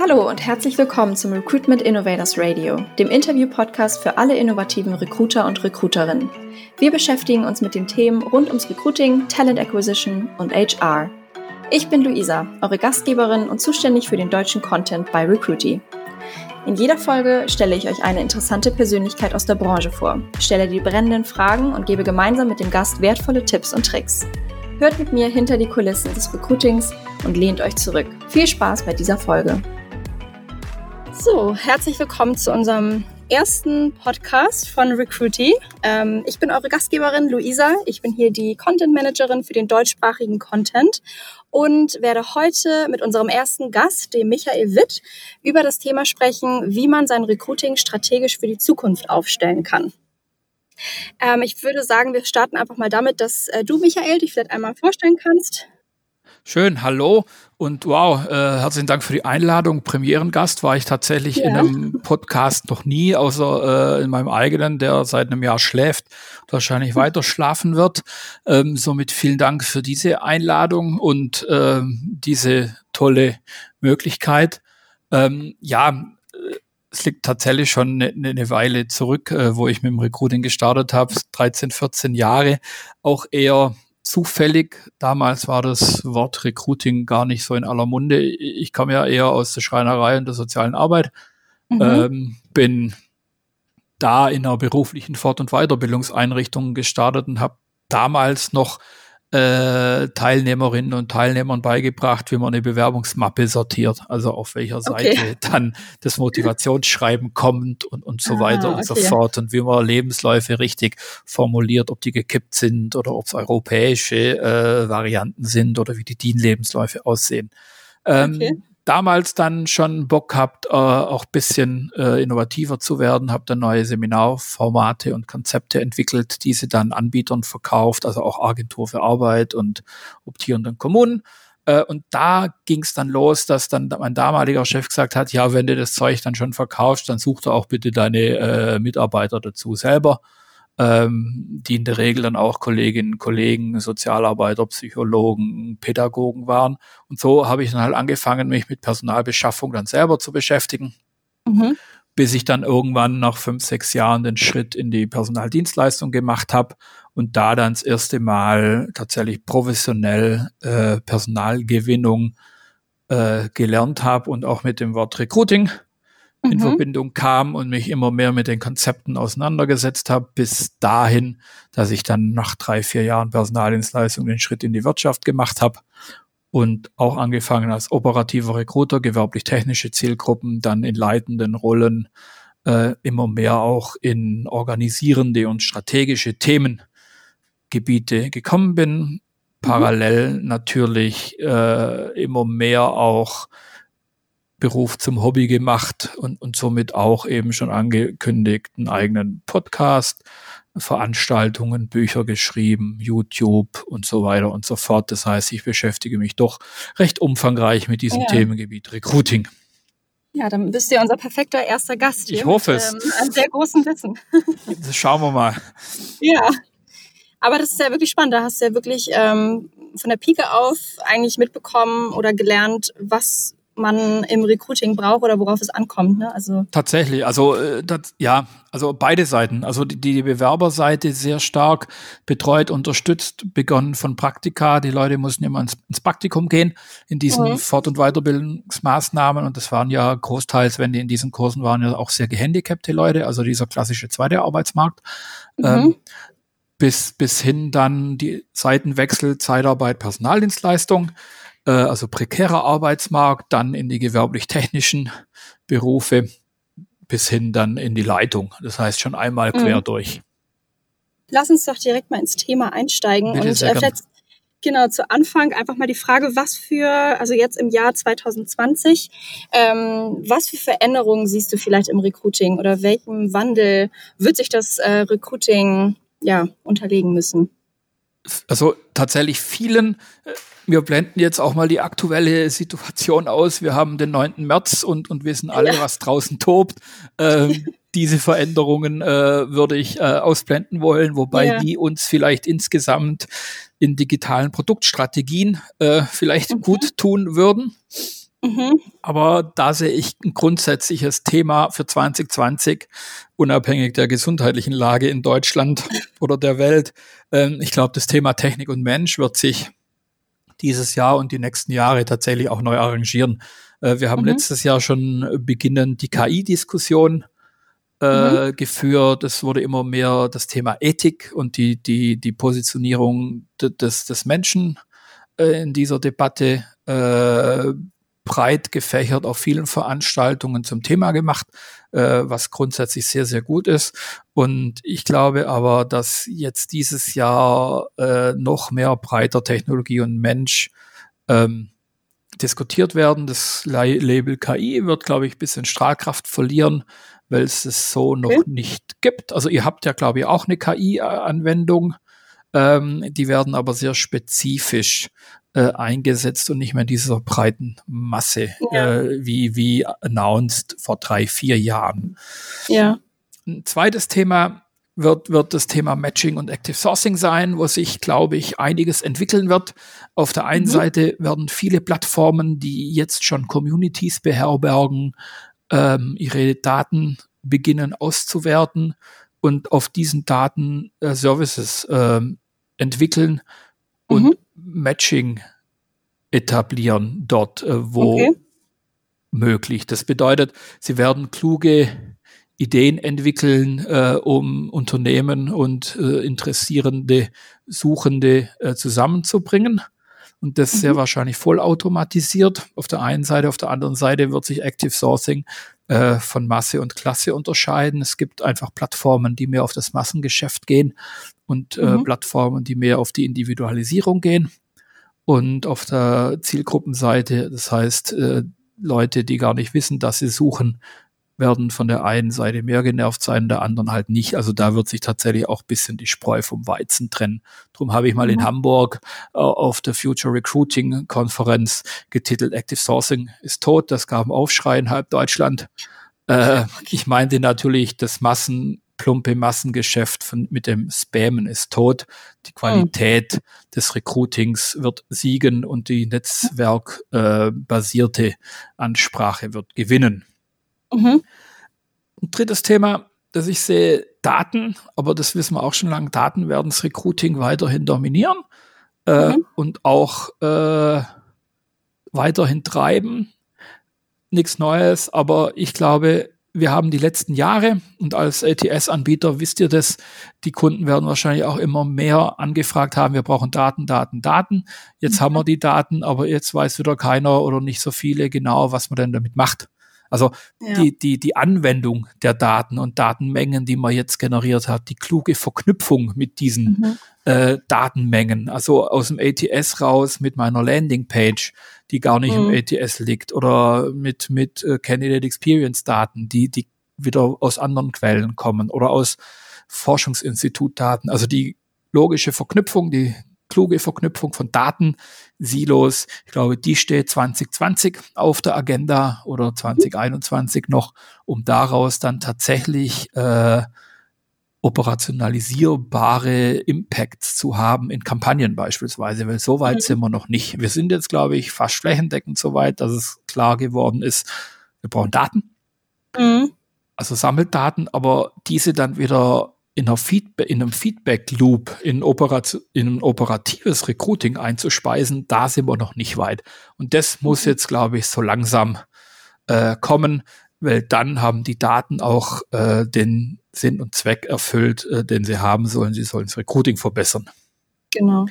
Hallo und herzlich willkommen zum Recruitment Innovators Radio, dem Interview-Podcast für alle innovativen Recruiter und Recruiterinnen. Wir beschäftigen uns mit den Themen rund ums Recruiting, Talent Acquisition und HR. Ich bin Luisa, eure Gastgeberin und zuständig für den deutschen Content bei Recruity. In jeder Folge stelle ich euch eine interessante Persönlichkeit aus der Branche vor, stelle die brennenden Fragen und gebe gemeinsam mit dem Gast wertvolle Tipps und Tricks. Hört mit mir hinter die Kulissen des Recruitings und lehnt euch zurück. Viel Spaß bei dieser Folge. So, herzlich willkommen zu unserem ersten Podcast von Recruity. Ähm, ich bin eure Gastgeberin Luisa. Ich bin hier die Content Managerin für den deutschsprachigen Content und werde heute mit unserem ersten Gast, dem Michael Witt, über das Thema sprechen, wie man sein Recruiting strategisch für die Zukunft aufstellen kann. Ähm, ich würde sagen, wir starten einfach mal damit, dass äh, du, Michael, dich vielleicht einmal vorstellen kannst. Schön, hallo und wow, äh, herzlichen Dank für die Einladung. Premierengast war ich tatsächlich ja. in einem Podcast noch nie, außer äh, in meinem eigenen, der seit einem Jahr schläft, wahrscheinlich weiter schlafen wird. Ähm, somit vielen Dank für diese Einladung und äh, diese tolle Möglichkeit. Ähm, ja, äh, es liegt tatsächlich schon eine, eine Weile zurück, äh, wo ich mit dem Recruiting gestartet habe, 13, 14 Jahre, auch eher zufällig. Damals war das Wort Recruiting gar nicht so in aller Munde. Ich komme ja eher aus der Schreinerei und der sozialen Arbeit. Mhm. Ähm, bin da in einer beruflichen Fort- und Weiterbildungseinrichtung gestartet und habe damals noch äh, Teilnehmerinnen und Teilnehmern beigebracht, wie man eine Bewerbungsmappe sortiert, also auf welcher Seite okay. dann das Motivationsschreiben kommt und, und so ah, weiter und okay. so fort und wie man Lebensläufe richtig formuliert, ob die gekippt sind oder ob es europäische äh, Varianten sind oder wie die DIN-Lebensläufe aussehen. Ähm, okay damals dann schon Bock gehabt, äh, auch bisschen äh, innovativer zu werden, habe dann neue Seminarformate und Konzepte entwickelt, diese dann Anbietern verkauft, also auch Agentur für Arbeit und optierenden Kommunen. Äh, und da ging es dann los, dass dann mein damaliger Chef gesagt hat, ja, wenn du das Zeug dann schon verkaufst, dann such doch auch bitte deine äh, Mitarbeiter dazu selber ähm, die in der Regel dann auch Kolleginnen, Kollegen, Sozialarbeiter, Psychologen, Pädagogen waren. Und so habe ich dann halt angefangen, mich mit Personalbeschaffung dann selber zu beschäftigen. Mhm. Bis ich dann irgendwann nach fünf, sechs Jahren den Schritt in die Personaldienstleistung gemacht habe und da dann das erste Mal tatsächlich professionell äh, Personalgewinnung äh, gelernt habe und auch mit dem Wort Recruiting in mhm. Verbindung kam und mich immer mehr mit den Konzepten auseinandergesetzt habe, bis dahin, dass ich dann nach drei, vier Jahren Personaldienstleistung den Schritt in die Wirtschaft gemacht habe und auch angefangen als operativer Recruiter, gewerblich-technische Zielgruppen, dann in leitenden Rollen, äh, immer mehr auch in organisierende und strategische Themengebiete gekommen bin. Mhm. Parallel mhm. natürlich äh, immer mehr auch Beruf zum Hobby gemacht und, und somit auch eben schon angekündigt einen eigenen Podcast, Veranstaltungen, Bücher geschrieben, YouTube und so weiter und so fort. Das heißt, ich beschäftige mich doch recht umfangreich mit diesem ja. Themengebiet Recruiting. Ja, dann bist du ja unser perfekter erster Gast hier. Ich hoffe mit, es. Ähm, einem sehr großen Wissen. Das schauen wir mal. Ja, aber das ist ja wirklich spannend. Da hast du ja wirklich ähm, von der Pike auf eigentlich mitbekommen oder gelernt, was man im Recruiting braucht oder worauf es ankommt. Ne? Also Tatsächlich, also äh, das, ja, also beide Seiten. Also die, die Bewerberseite sehr stark betreut, unterstützt, begonnen von Praktika. Die Leute mussten immer ins, ins Praktikum gehen in diesen mhm. Fort- und Weiterbildungsmaßnahmen. Und das waren ja großteils, wenn die in diesen Kursen waren, ja auch sehr gehandicapte Leute, also dieser klassische zweite Arbeitsmarkt. Mhm. Ähm, bis, bis hin dann die Seitenwechsel, Zeitarbeit, Personaldienstleistung äh, also prekärer Arbeitsmarkt, dann in die gewerblich-technischen Berufe bis hin dann in die Leitung. Das heißt schon einmal quer mhm. durch. Lass uns doch direkt mal ins Thema einsteigen Bitte und äh, vielleicht genau zu Anfang einfach mal die Frage, was für, also jetzt im Jahr 2020, ähm, was für Veränderungen siehst du vielleicht im Recruiting oder welchem Wandel wird sich das äh, Recruiting ja unterlegen müssen? Also tatsächlich vielen äh, wir blenden jetzt auch mal die aktuelle Situation aus. Wir haben den 9. März und, und wissen alle, ja. was draußen tobt. Ähm, diese Veränderungen äh, würde ich äh, ausblenden wollen, wobei ja. die uns vielleicht insgesamt in digitalen Produktstrategien äh, vielleicht mhm. gut tun würden. Mhm. Aber da sehe ich ein grundsätzliches Thema für 2020, unabhängig der gesundheitlichen Lage in Deutschland oder der Welt. Ähm, ich glaube, das Thema Technik und Mensch wird sich dieses Jahr und die nächsten Jahre tatsächlich auch neu arrangieren. Äh, wir haben mhm. letztes Jahr schon beginnend die KI-Diskussion äh, mhm. geführt. Es wurde immer mehr das Thema Ethik und die, die, die Positionierung des, des Menschen äh, in dieser Debatte äh, breit gefächert auf vielen Veranstaltungen zum Thema gemacht, äh, was grundsätzlich sehr, sehr gut ist. Und ich glaube aber, dass jetzt dieses Jahr äh, noch mehr breiter Technologie und Mensch ähm, diskutiert werden. Das Label KI wird, glaube ich, ein bisschen Strahlkraft verlieren, weil es es so noch okay. nicht gibt. Also ihr habt ja, glaube ich, auch eine KI-Anwendung. Ähm, die werden aber sehr spezifisch äh, eingesetzt und nicht mehr in dieser breiten Masse, ja. äh, wie, wie announced vor drei, vier Jahren. Ja. Ein zweites Thema wird, wird das Thema Matching und Active Sourcing sein, wo sich, glaube ich, einiges entwickeln wird. Auf der einen mhm. Seite werden viele Plattformen, die jetzt schon Communities beherbergen, ähm, ihre Daten beginnen auszuwerten und auf diesen Daten äh, Services äh, entwickeln und mhm. Matching etablieren dort, äh, wo okay. möglich. Das bedeutet, sie werden kluge Ideen entwickeln, äh, um Unternehmen und äh, Interessierende, Suchende äh, zusammenzubringen. Und das mhm. sehr wahrscheinlich vollautomatisiert. Auf der einen Seite, auf der anderen Seite wird sich Active Sourcing äh, von Masse und Klasse unterscheiden. Es gibt einfach Plattformen, die mehr auf das Massengeschäft gehen und äh, mhm. Plattformen, die mehr auf die Individualisierung gehen. Und auf der Zielgruppenseite, das heißt, äh, Leute, die gar nicht wissen, dass sie suchen, werden von der einen Seite mehr genervt sein, der anderen halt nicht. Also da wird sich tatsächlich auch bisschen die Spreu vom Weizen trennen. Drum habe ich mal in mhm. Hamburg äh, auf der Future Recruiting Konferenz getitelt Active Sourcing ist tot. Das gab einen Aufschrei in halb Deutschland. Äh, ich meinte natürlich das Massen plumpe Massengeschäft von, mit dem Spammen ist tot. Die Qualität mhm. des Recruitings wird siegen und die netzwerkbasierte äh, Ansprache wird gewinnen. Mhm. Ein drittes Thema, das ich sehe, Daten, aber das wissen wir auch schon lange, Daten werden das Recruiting weiterhin dominieren äh, mhm. und auch äh, weiterhin treiben. Nichts Neues, aber ich glaube, wir haben die letzten Jahre und als ATS-Anbieter wisst ihr das, die Kunden werden wahrscheinlich auch immer mehr angefragt haben, wir brauchen Daten, Daten, Daten. Jetzt mhm. haben wir die Daten, aber jetzt weiß wieder keiner oder nicht so viele genau, was man denn damit macht. Also ja. die, die, die Anwendung der Daten und Datenmengen, die man jetzt generiert hat, die kluge Verknüpfung mit diesen mhm. äh, Datenmengen, also aus dem ATS raus mit meiner Landingpage, die gar nicht mhm. im ATS liegt, oder mit, mit äh, Candidate Experience Daten, die, die wieder aus anderen Quellen kommen oder aus Forschungsinstitutdaten. Also die logische Verknüpfung, die kluge Verknüpfung von Datensilos. Ich glaube, die steht 2020 auf der Agenda oder 2021 noch, um daraus dann tatsächlich äh, operationalisierbare Impacts zu haben in Kampagnen beispielsweise, weil so weit mhm. sind wir noch nicht. Wir sind jetzt, glaube ich, fast flächendeckend so weit, dass es klar geworden ist, wir brauchen Daten. Mhm. Also sammelt Daten, aber diese dann wieder in, einer Feedback, in einem Feedback-Loop in, in ein operatives Recruiting einzuspeisen, da sind wir noch nicht weit. Und das muss mhm. jetzt, glaube ich, so langsam äh, kommen, weil dann haben die Daten auch äh, den Sinn und Zweck erfüllt, äh, den sie haben sollen. Sie sollen das Recruiting verbessern. Genau.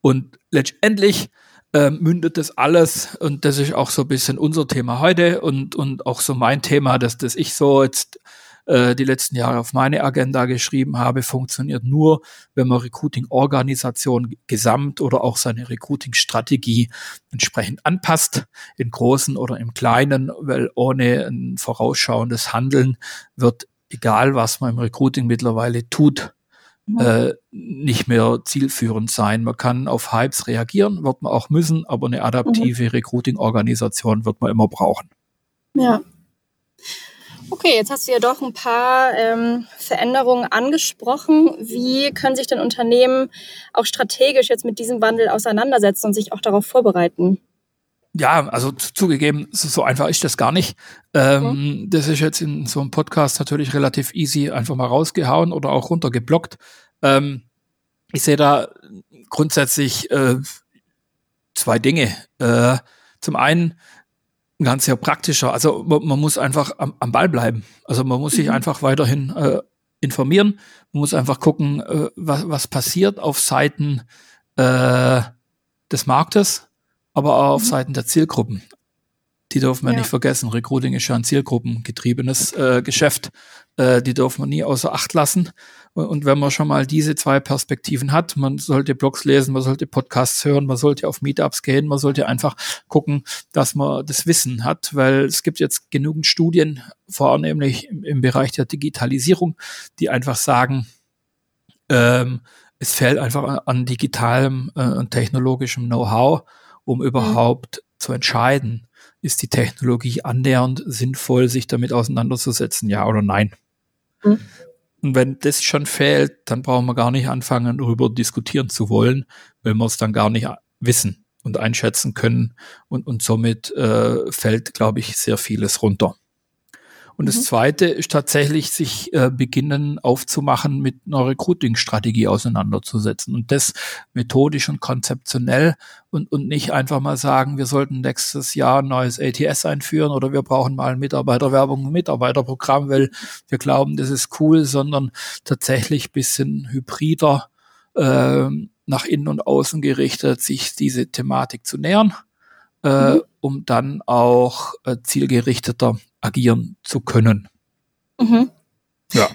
Und letztendlich äh, mündet das alles, und das ist auch so ein bisschen unser Thema heute und, und auch so mein Thema, dass das ich so jetzt äh, die letzten Jahre auf meine Agenda geschrieben habe, funktioniert nur, wenn man Recruiting-Organisation gesamt oder auch seine Recruiting-Strategie entsprechend anpasst, im Großen oder im Kleinen, weil ohne ein vorausschauendes Handeln wird, egal was man im Recruiting mittlerweile tut, äh, nicht mehr zielführend sein. Man kann auf Hypes reagieren, wird man auch müssen, aber eine adaptive mhm. Recruiting-Organisation wird man immer brauchen. Ja. Okay, jetzt hast du ja doch ein paar ähm, Veränderungen angesprochen. Wie können sich denn Unternehmen auch strategisch jetzt mit diesem Wandel auseinandersetzen und sich auch darauf vorbereiten? ja, also zugegeben, so einfach ist das gar nicht. Ähm, mhm. Das ist jetzt in so einem Podcast natürlich relativ easy einfach mal rausgehauen oder auch runtergeblockt. Ähm, ich sehe da grundsätzlich äh, zwei Dinge. Äh, zum einen ganz sehr praktischer, also man, man muss einfach am, am, Ball bleiben. Also man muss sich mhm. einfach weiterhin äh, informieren. Man muss einfach gucken, äh, was, was passiert auf Seiten äh, des Marktes aber auch auf mhm. Seiten der Zielgruppen. Die dürfen wir ja. nicht vergessen. Recruiting ist ja ein zielgruppengetriebenes äh, Geschäft. Äh, die dürfen wir nie außer Acht lassen. Und, wenn man schon mal diese zwei Perspektiven hat, man sollte Blogs lesen, man sollte Podcasts hören, man sollte auf Meetups gehen, man sollte einfach gucken, dass man das Wissen hat, weil es gibt jetzt genügend Studien, vornehmlich im, im Bereich der Digitalisierung, die einfach sagen, ähm, es fehlt einfach an digitalem äh, und technologischem Know-how um mhm. überhaupt mhm. zu entscheiden, ist die Technologie annähernd sinnvoll, sich damit auseinanderzusetzen, ja oder nein. Mhm. Und wenn das schon fehlt, dann brauchen wir gar nicht anfangen, darüber diskutieren zu wollen, weil wir es dann gar nicht wissen und einschätzen können. Und, und somit äh, fällt, glaube ich, sehr vieles runter. Und mhm. das zweite ist tatsächlich, sich äh, beginnen aufzumachen, mit einer Recruiting-Strategie auseinanderzusetzen. Und das methodisch und konzeptionell und, und nicht einfach mal sagen, wir sollten nächstes Jahr ein neues ATS einführen oder wir brauchen mal ein Mitarbeiterwerbung, ein Mitarbeiterprogramm, weil wir glauben, das ist cool, sondern tatsächlich bisschen hybrider äh, nach innen und außen gerichtet, sich diese Thematik zu nähern. Äh, mhm. um dann auch äh, zielgerichteter agieren zu können. Mhm. Ja.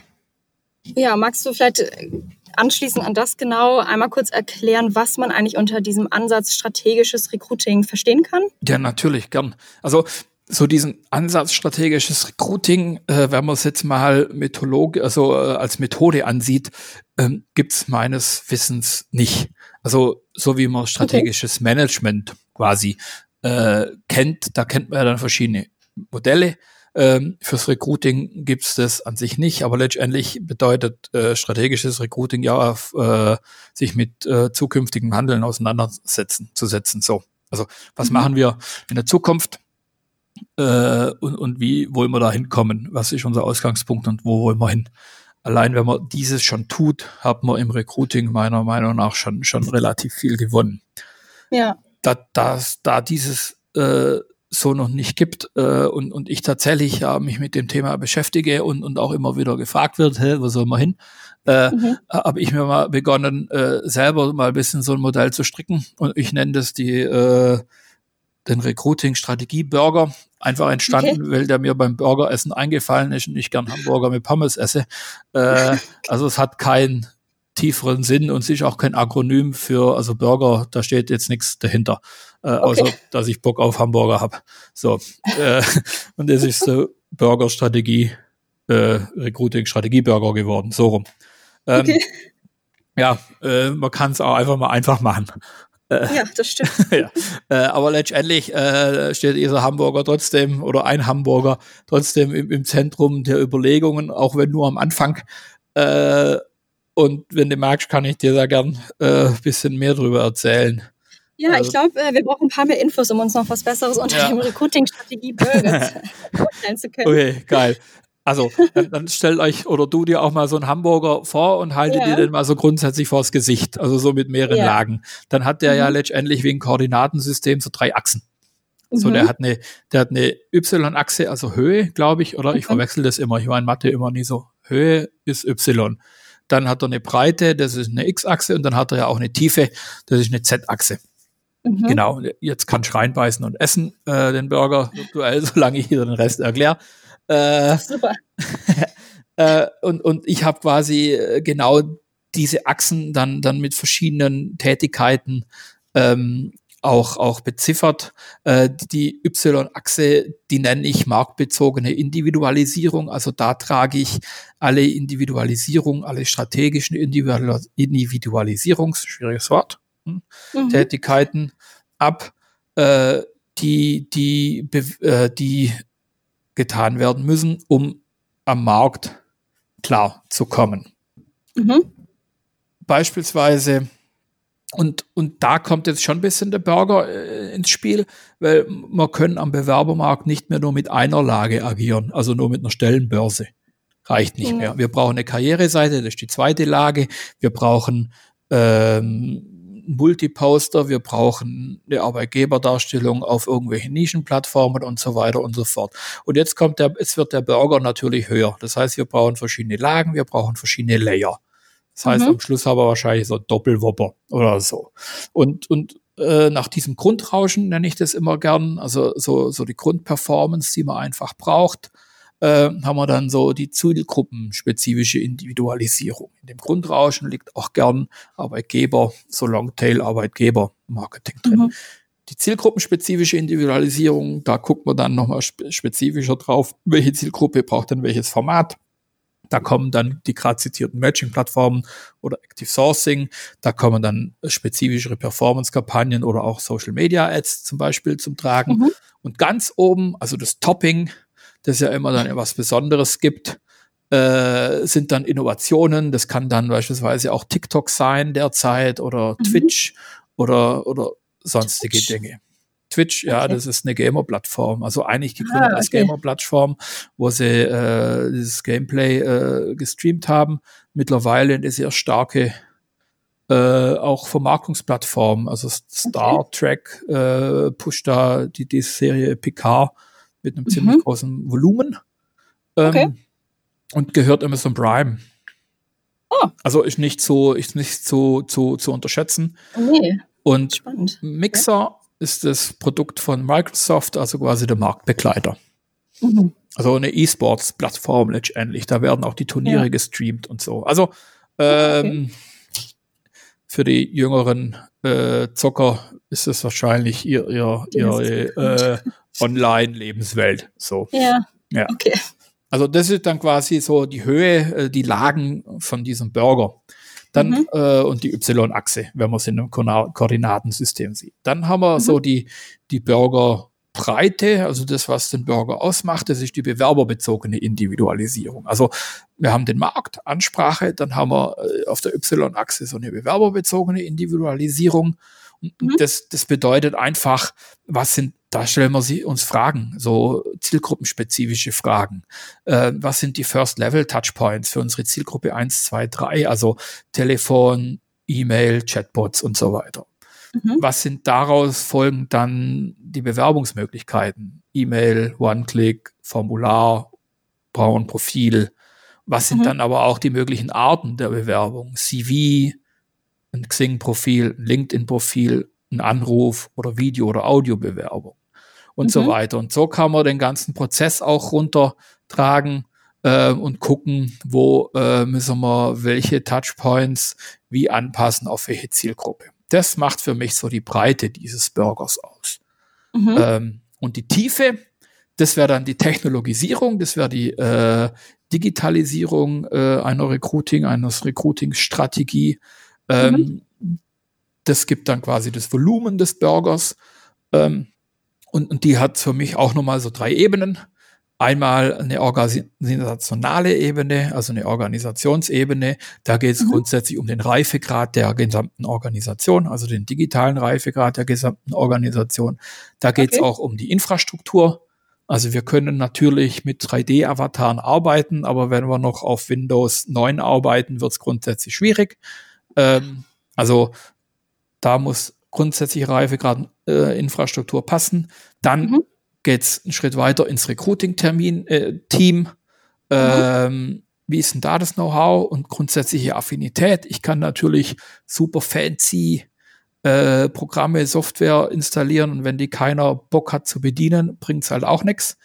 Ja, magst du vielleicht äh, anschließend an das genau einmal kurz erklären, was man eigentlich unter diesem Ansatz strategisches Recruiting verstehen kann? Ja, natürlich, gern. Also so diesen Ansatz strategisches Recruiting, äh, wenn man es jetzt mal Methodolog also äh, als Methode ansieht, ähm, gibt es meines Wissens nicht. Also so wie man strategisches okay. Management quasi äh, kennt, da kennt man ja dann verschiedene Modelle. Ähm, fürs Recruiting gibt's das an sich nicht, aber letztendlich bedeutet äh, strategisches Recruiting ja, äh, sich mit äh, zukünftigem Handeln auseinandersetzen, zu setzen. So, also was mhm. machen wir in der Zukunft äh, und, und wie wollen wir da hinkommen? Was ist unser Ausgangspunkt und wo wollen wir hin? Allein wenn man dieses schon tut, hat man im Recruiting meiner Meinung nach schon, schon relativ viel gewonnen. Ja. Da, das, da dieses äh, so noch nicht gibt äh, und, und ich tatsächlich ja, mich mit dem Thema beschäftige und, und auch immer wieder gefragt wird, hä, wo soll man hin, äh, mhm. habe ich mir mal begonnen, äh, selber mal ein bisschen so ein Modell zu stricken und ich nenne das die äh, den Recruiting-Strategie-Burger. Einfach entstanden, okay. weil der mir beim Burgeressen eingefallen ist und ich gern Hamburger mit Pommes esse. Äh, also es hat keinen tieferen Sinn und es ist auch kein Akronym für, also Burger, da steht jetzt nichts dahinter äh, okay. außer dass ich Bock auf Hamburger habe. So. äh, und das ist so Burger-Strategie, äh, Recruiting-Strategie-Burger geworden. So rum. Ähm, okay. Ja, äh, man kann es auch einfach mal einfach machen. Äh, ja, das stimmt. ja. Äh, aber letztendlich äh, steht dieser Hamburger trotzdem oder ein Hamburger trotzdem im, im Zentrum der Überlegungen, auch wenn nur am Anfang. Äh, und wenn du magst, kann ich dir da gern äh, bisschen mehr drüber erzählen. Ja, also, ich glaube, äh, wir brauchen ein paar mehr Infos, um uns noch was Besseres unter ja. dem Recruiting-Strategie vorstellen zu können. Okay, geil. Also, dann, dann, stellt euch oder du dir auch mal so einen Hamburger vor und haltet ja. dir den mal so grundsätzlich vors Gesicht, also so mit mehreren ja. Lagen. Dann hat der mhm. ja letztendlich wie ein Koordinatensystem so drei Achsen. Mhm. So, der hat eine, der hat eine Y-Achse, also Höhe, glaube ich, oder? Ich mhm. verwechsel das immer. Ich war in Mathe immer nie so. Höhe ist Y. Dann hat er eine Breite, das ist eine X-Achse und dann hat er ja auch eine Tiefe, das ist eine Z-Achse. Mhm. Genau, jetzt kann ich reinbeißen und essen äh, den Burger virtuell, solange ich hier den Rest erkläre. Äh, Super. äh, und, und ich habe quasi äh, genau diese Achsen dann, dann mit verschiedenen Tätigkeiten ähm, auch, auch beziffert. Äh, die Y-Achse, die nenne ich marktbezogene Individualisierung. Also da trage ich alle Individualisierung, alle strategischen Individualisierungs, schwieriges Wort, mhm. Tätigkeiten ab, äh, die, die, äh, die getan werden müssen, um am Markt klar zu kommen. Mhm. Beispielsweise und, und da kommt jetzt schon ein bisschen der Burger äh, ins Spiel, weil wir können am Bewerbermarkt nicht mehr nur mit einer Lage agieren, also nur mit einer Stellenbörse. Reicht nicht mhm. mehr. Wir brauchen eine Karriereseite, das ist die zweite Lage. Wir brauchen ähm, Multiposter, wir brauchen eine Arbeitgeberdarstellung auf irgendwelchen Nischenplattformen und so weiter und so fort. Und jetzt kommt der, jetzt wird der Burger natürlich höher. Das heißt, wir brauchen verschiedene Lagen, wir brauchen verschiedene Layer. Das heißt, mhm. am Schluss haben wir wahrscheinlich so Doppelwopper oder so. Und, und äh, nach diesem Grundrauschen nenne ich das immer gern, also so, so die Grundperformance, die man einfach braucht, äh, haben wir dann so die zielgruppenspezifische Individualisierung. In dem Grundrauschen liegt auch gern Arbeitgeber, so Longtail-Arbeitgeber-Marketing drin. Mhm. Die zielgruppenspezifische Individualisierung, da guckt man dann nochmal spezifischer drauf, welche Zielgruppe braucht denn welches Format da kommen dann die gerade zitierten Matching-Plattformen oder Active Sourcing. Da kommen dann spezifischere Performance-Kampagnen oder auch Social-Media-Ads zum Beispiel zum Tragen. Mhm. Und ganz oben, also das Topping, das ja immer dann etwas Besonderes gibt, äh, sind dann Innovationen. Das kann dann beispielsweise auch TikTok sein derzeit oder mhm. Twitch oder, oder sonstige Twitch. Dinge. Twitch, ja, okay. das ist eine Gamer-Plattform. Also eigentlich gegründet ah, okay. als Gamer-Plattform, wo sie äh, dieses Gameplay äh, gestreamt haben. Mittlerweile eine sehr starke äh, auch Vermarktungsplattform. Also Star okay. Trek äh, pusht da die, die Serie Picard mit einem mhm. ziemlich großen Volumen. Ähm, okay. Und gehört Amazon Prime. Oh. Also ist nicht so, ist nicht so zu, zu unterschätzen. Nee. Und Spannend. Mixer ist das Produkt von Microsoft, also quasi der Marktbegleiter. Mhm. Also eine E-Sports-Plattform letztendlich. Da werden auch die Turniere ja. gestreamt und so. Also ähm, okay. für die jüngeren äh, Zocker ist es wahrscheinlich ihr, ihr, ihre äh, Online-Lebenswelt. So. Ja. ja. Okay. Also das ist dann quasi so die Höhe, äh, die Lagen von diesem Burger. Dann mhm. äh, und die Y-Achse, wenn man es in einem Ko Koordinatensystem sieht. Dann haben wir mhm. so die, die Burgerbreite, also das, was den Burger ausmacht, das ist die bewerberbezogene Individualisierung. Also wir haben den Markt, Ansprache, dann haben wir äh, auf der Y-Achse so eine bewerberbezogene Individualisierung. Mhm. Das, das bedeutet einfach, was sind da stellen wir sie uns Fragen, so zielgruppenspezifische Fragen. Äh, was sind die First-Level-Touchpoints für unsere Zielgruppe 1, 2, 3, also Telefon, E-Mail, Chatbots und so weiter. Mhm. Was sind daraus folgend dann die Bewerbungsmöglichkeiten? E-Mail, One-Click, Formular, braun Profil. Was sind mhm. dann aber auch die möglichen Arten der Bewerbung? CV, ein Xing-Profil, ein LinkedIn-Profil, ein Anruf oder Video- oder Audiobewerbung und mhm. so weiter. Und so kann man den ganzen Prozess auch runtertragen äh, und gucken, wo äh, müssen wir welche Touchpoints wie anpassen auf welche Zielgruppe. Das macht für mich so die Breite dieses Burgers aus. Mhm. Ähm, und die Tiefe, das wäre dann die Technologisierung, das wäre die äh, Digitalisierung äh, einer Recruiting, eines Recruiting-Strategie. Ähm, mhm. Das gibt dann quasi das Volumen des Burgers. Ähm, und, und die hat für mich auch nochmal so drei Ebenen. Einmal eine organisationale Ebene, also eine Organisationsebene. Da geht es mhm. grundsätzlich um den Reifegrad der gesamten Organisation, also den digitalen Reifegrad der gesamten Organisation. Da geht es okay. auch um die Infrastruktur. Also wir können natürlich mit 3D-Avataren arbeiten, aber wenn wir noch auf Windows 9 arbeiten, wird es grundsätzlich schwierig. Ähm, also da muss grundsätzlich Reifegrad äh, Infrastruktur passen. Dann mhm. geht's einen Schritt weiter ins Recruiting-Termin, äh, Team. Mhm. Ähm, wie ist denn da das Know-how und grundsätzliche Affinität? Ich kann natürlich super fancy äh, Programme, Software installieren und wenn die keiner Bock hat zu bedienen, bringt's halt auch nichts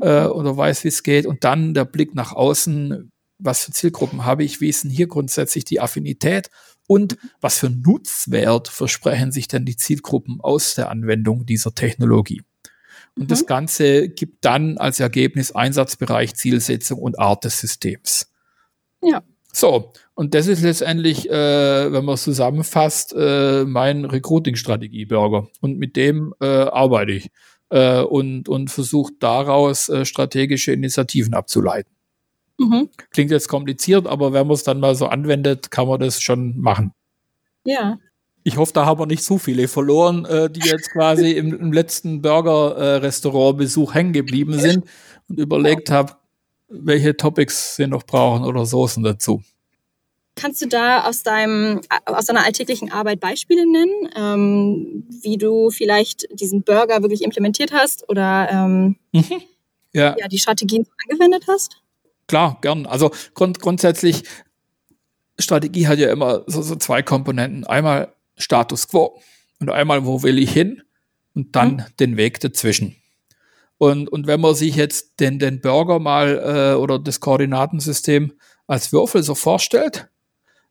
äh, oder weiß, wie es geht. Und dann der Blick nach außen, was für Zielgruppen habe ich, wie ist denn hier grundsätzlich die Affinität und was für Nutzwert versprechen sich denn die Zielgruppen aus der Anwendung dieser Technologie? Und mhm. das Ganze gibt dann als Ergebnis Einsatzbereich, Zielsetzung und Art des Systems. Ja. So, und das ist letztendlich, äh, wenn man es zusammenfasst, äh, mein Recruiting-Strategie-Burger. Und mit dem äh, arbeite ich äh, und, und versuche daraus äh, strategische Initiativen abzuleiten. Mhm. Klingt jetzt kompliziert, aber wenn man es dann mal so anwendet, kann man das schon machen. Ja. Ich hoffe, da haben wir nicht zu viele verloren, äh, die jetzt quasi im, im letzten Burger-Restaurant-Besuch hängen geblieben sind und überlegt haben, welche Topics sie noch brauchen oder Soßen dazu. Kannst du da aus deinem aus deiner alltäglichen Arbeit Beispiele nennen, ähm, wie du vielleicht diesen Burger wirklich implementiert hast oder ähm, mhm. ja. ja. die Strategien angewendet hast? Klar, gern. Also grund grundsätzlich Strategie hat ja immer so, so zwei Komponenten. Einmal Status quo und einmal, wo will ich hin und dann mhm. den Weg dazwischen. Und, und wenn man sich jetzt den, den Burger mal äh, oder das Koordinatensystem als Würfel so vorstellt,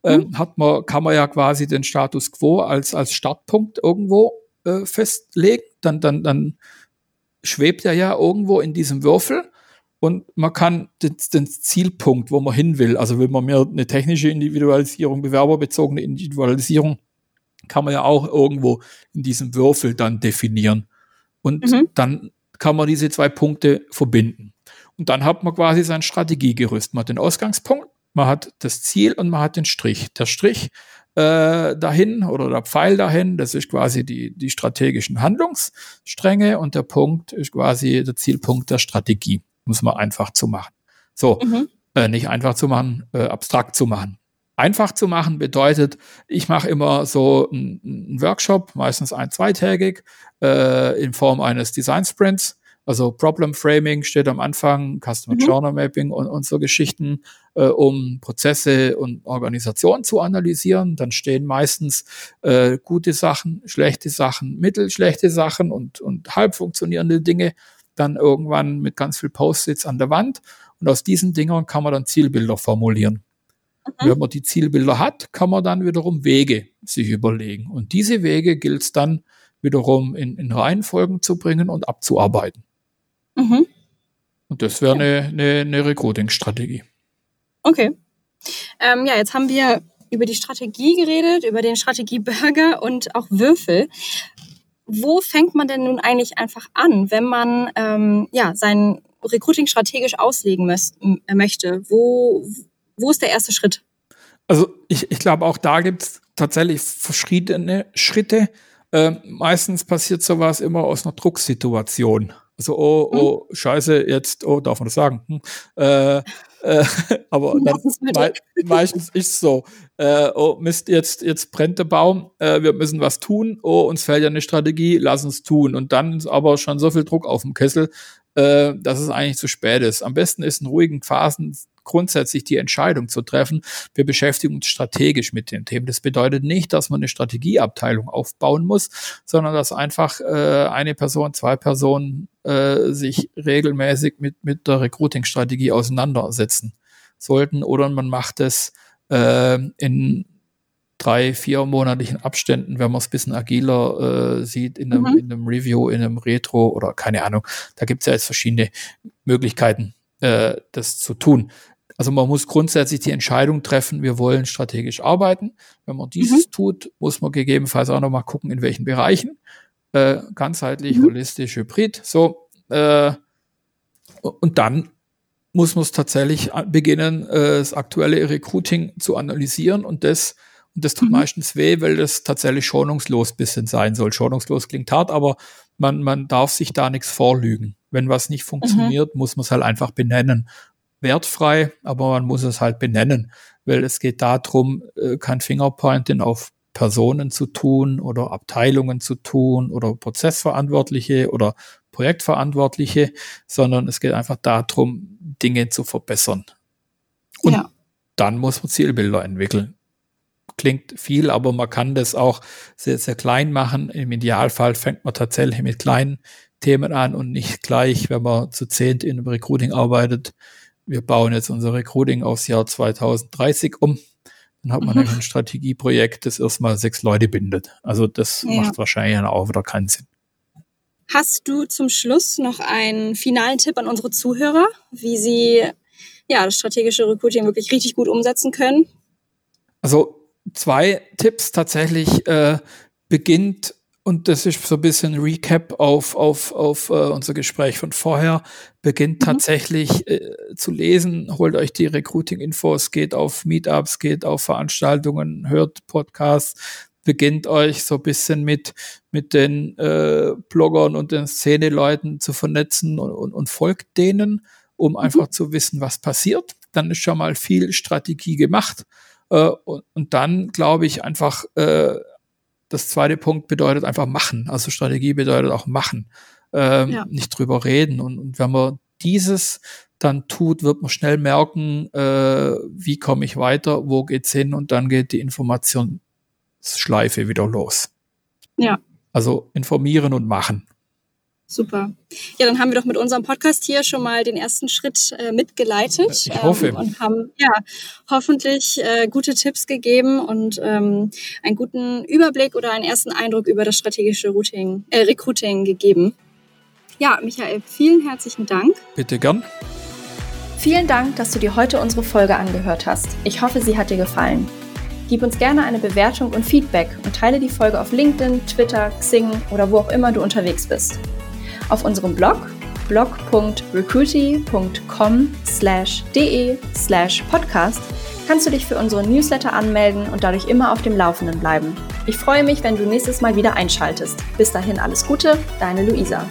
äh, mhm. hat man, kann man ja quasi den Status quo als, als Startpunkt irgendwo äh, festlegen. Dann, dann, dann schwebt er ja irgendwo in diesem Würfel und man kann den, den, Zielpunkt, wo man hin will, also will man mehr eine technische Individualisierung, bewerberbezogene Individualisierung, kann man ja auch irgendwo in diesem Würfel dann definieren. Und mhm. dann kann man diese zwei Punkte verbinden. Und dann hat man quasi sein Strategiegerüst. Man hat den Ausgangspunkt, man hat das Ziel und man hat den Strich. Der Strich äh, dahin oder der Pfeil dahin, das ist quasi die, die strategischen Handlungsstränge und der Punkt ist quasi der Zielpunkt der Strategie muss man einfach zu machen. So, mhm. äh, nicht einfach zu machen, äh, abstrakt zu machen. Einfach zu machen bedeutet, ich mache immer so einen Workshop, meistens ein, zweitägig, äh, in Form eines Design Sprints. Also Problem Framing steht am Anfang, Customer mhm. Journal Mapping und, und so Geschichten, äh, um Prozesse und Organisationen zu analysieren. Dann stehen meistens äh, gute Sachen, schlechte Sachen, mittelschlechte Sachen und, und halb funktionierende Dinge dann irgendwann mit ganz viel Post-its an der Wand. Und aus diesen Dingern kann man dann Zielbilder formulieren. Mhm. Wenn man die Zielbilder hat, kann man dann wiederum Wege sich überlegen. Und diese Wege gilt es dann wiederum in, in Reihenfolgen zu bringen und abzuarbeiten. Mhm. Und das wäre eine, eine, eine Recruiting-Strategie. Okay. Ähm, ja, jetzt haben wir über die Strategie geredet, über den Strategieburger und auch Würfel wo fängt man denn nun eigentlich einfach an, wenn man ähm, ja, sein Recruiting strategisch auslegen äh, möchte? Wo, wo ist der erste Schritt? Also ich, ich glaube, auch da gibt es tatsächlich verschiedene Schritte. Äh, meistens passiert sowas immer aus einer Drucksituation. Also, oh, oh, hm? scheiße, jetzt, oh, darf man das sagen? Hm, äh, äh, aber dann me meistens ist es so, äh, oh Mist, jetzt, jetzt brennt der Baum, äh, wir müssen was tun, oh, uns fällt ja eine Strategie, lass uns tun. Und dann ist aber schon so viel Druck auf dem Kessel, äh, dass es eigentlich zu spät ist. Am besten ist in ruhigen Phasen grundsätzlich die Entscheidung zu treffen, wir beschäftigen uns strategisch mit den Themen. Das bedeutet nicht, dass man eine Strategieabteilung aufbauen muss, sondern dass einfach äh, eine Person, zwei Personen äh, sich regelmäßig mit, mit der Recruiting-Strategie auseinandersetzen sollten oder man macht es äh, in drei, vier monatlichen Abständen, wenn man es ein bisschen agiler äh, sieht, in einem, mhm. in einem Review, in einem Retro oder keine Ahnung. Da gibt es ja jetzt verschiedene Möglichkeiten, äh, das zu tun. Also man muss grundsätzlich die Entscheidung treffen, wir wollen strategisch arbeiten. Wenn man dieses mhm. tut, muss man gegebenenfalls auch nochmal gucken, in welchen Bereichen. Äh, ganzheitlich, mhm. holistisch, hybrid. So. Äh, und dann muss man es tatsächlich beginnen, äh, das aktuelle Recruiting zu analysieren und das und das tut mhm. meistens weh, weil das tatsächlich schonungslos bisschen sein soll. Schonungslos klingt hart, aber man, man darf sich da nichts vorlügen. Wenn was nicht funktioniert, mhm. muss man es halt einfach benennen wertfrei, aber man muss es halt benennen, weil es geht darum, äh, kein Fingerpointing auf Personen zu tun oder Abteilungen zu tun oder Prozessverantwortliche oder Projektverantwortliche, sondern es geht einfach darum, Dinge zu verbessern. Und ja. dann muss man Zielbilder entwickeln. Klingt viel, aber man kann das auch sehr, sehr klein machen. Im Idealfall fängt man tatsächlich mit kleinen Themen an und nicht gleich, wenn man zu zehnt in einem Recruiting arbeitet, wir bauen jetzt unser Recruiting aufs Jahr 2030 um. Dann hat man mhm. ein Strategieprojekt, das erstmal sechs Leute bindet. Also das ja. macht wahrscheinlich dann auch wieder keinen Sinn. Hast du zum Schluss noch einen finalen Tipp an unsere Zuhörer, wie sie ja, das strategische Recruiting wirklich richtig gut umsetzen können? Also zwei Tipps tatsächlich. Äh, beginnt und das ist so ein bisschen Recap auf, auf, auf äh, unser Gespräch von vorher. Beginnt mhm. tatsächlich äh, zu lesen, holt euch die Recruiting-Infos, geht auf Meetups, geht auf Veranstaltungen, hört Podcasts, beginnt euch so ein bisschen mit, mit den äh, Bloggern und den Szeneleuten zu vernetzen und, und, und folgt denen, um mhm. einfach zu wissen, was passiert. Dann ist schon mal viel Strategie gemacht. Äh, und, und dann glaube ich einfach, äh, das zweite Punkt bedeutet einfach machen. Also Strategie bedeutet auch machen, ähm, ja. nicht drüber reden. Und, und wenn man dieses dann tut, wird man schnell merken, äh, wie komme ich weiter, wo geht's hin und dann geht die Informationsschleife wieder los. Ja. Also informieren und machen. Super. Ja, dann haben wir doch mit unserem Podcast hier schon mal den ersten Schritt äh, mitgeleitet. Ich hoffe. Ähm, und haben ja hoffentlich äh, gute Tipps gegeben und ähm, einen guten Überblick oder einen ersten Eindruck über das strategische Routing, äh, Recruiting gegeben. Ja, Michael, vielen herzlichen Dank. Bitte gern. Vielen Dank, dass du dir heute unsere Folge angehört hast. Ich hoffe, sie hat dir gefallen. Gib uns gerne eine Bewertung und Feedback und teile die Folge auf LinkedIn, Twitter, Xing oder wo auch immer du unterwegs bist. Auf unserem Blog blog.recruity.com slash de slash podcast kannst du dich für unseren Newsletter anmelden und dadurch immer auf dem Laufenden bleiben. Ich freue mich, wenn du nächstes Mal wieder einschaltest. Bis dahin alles Gute, deine Luisa.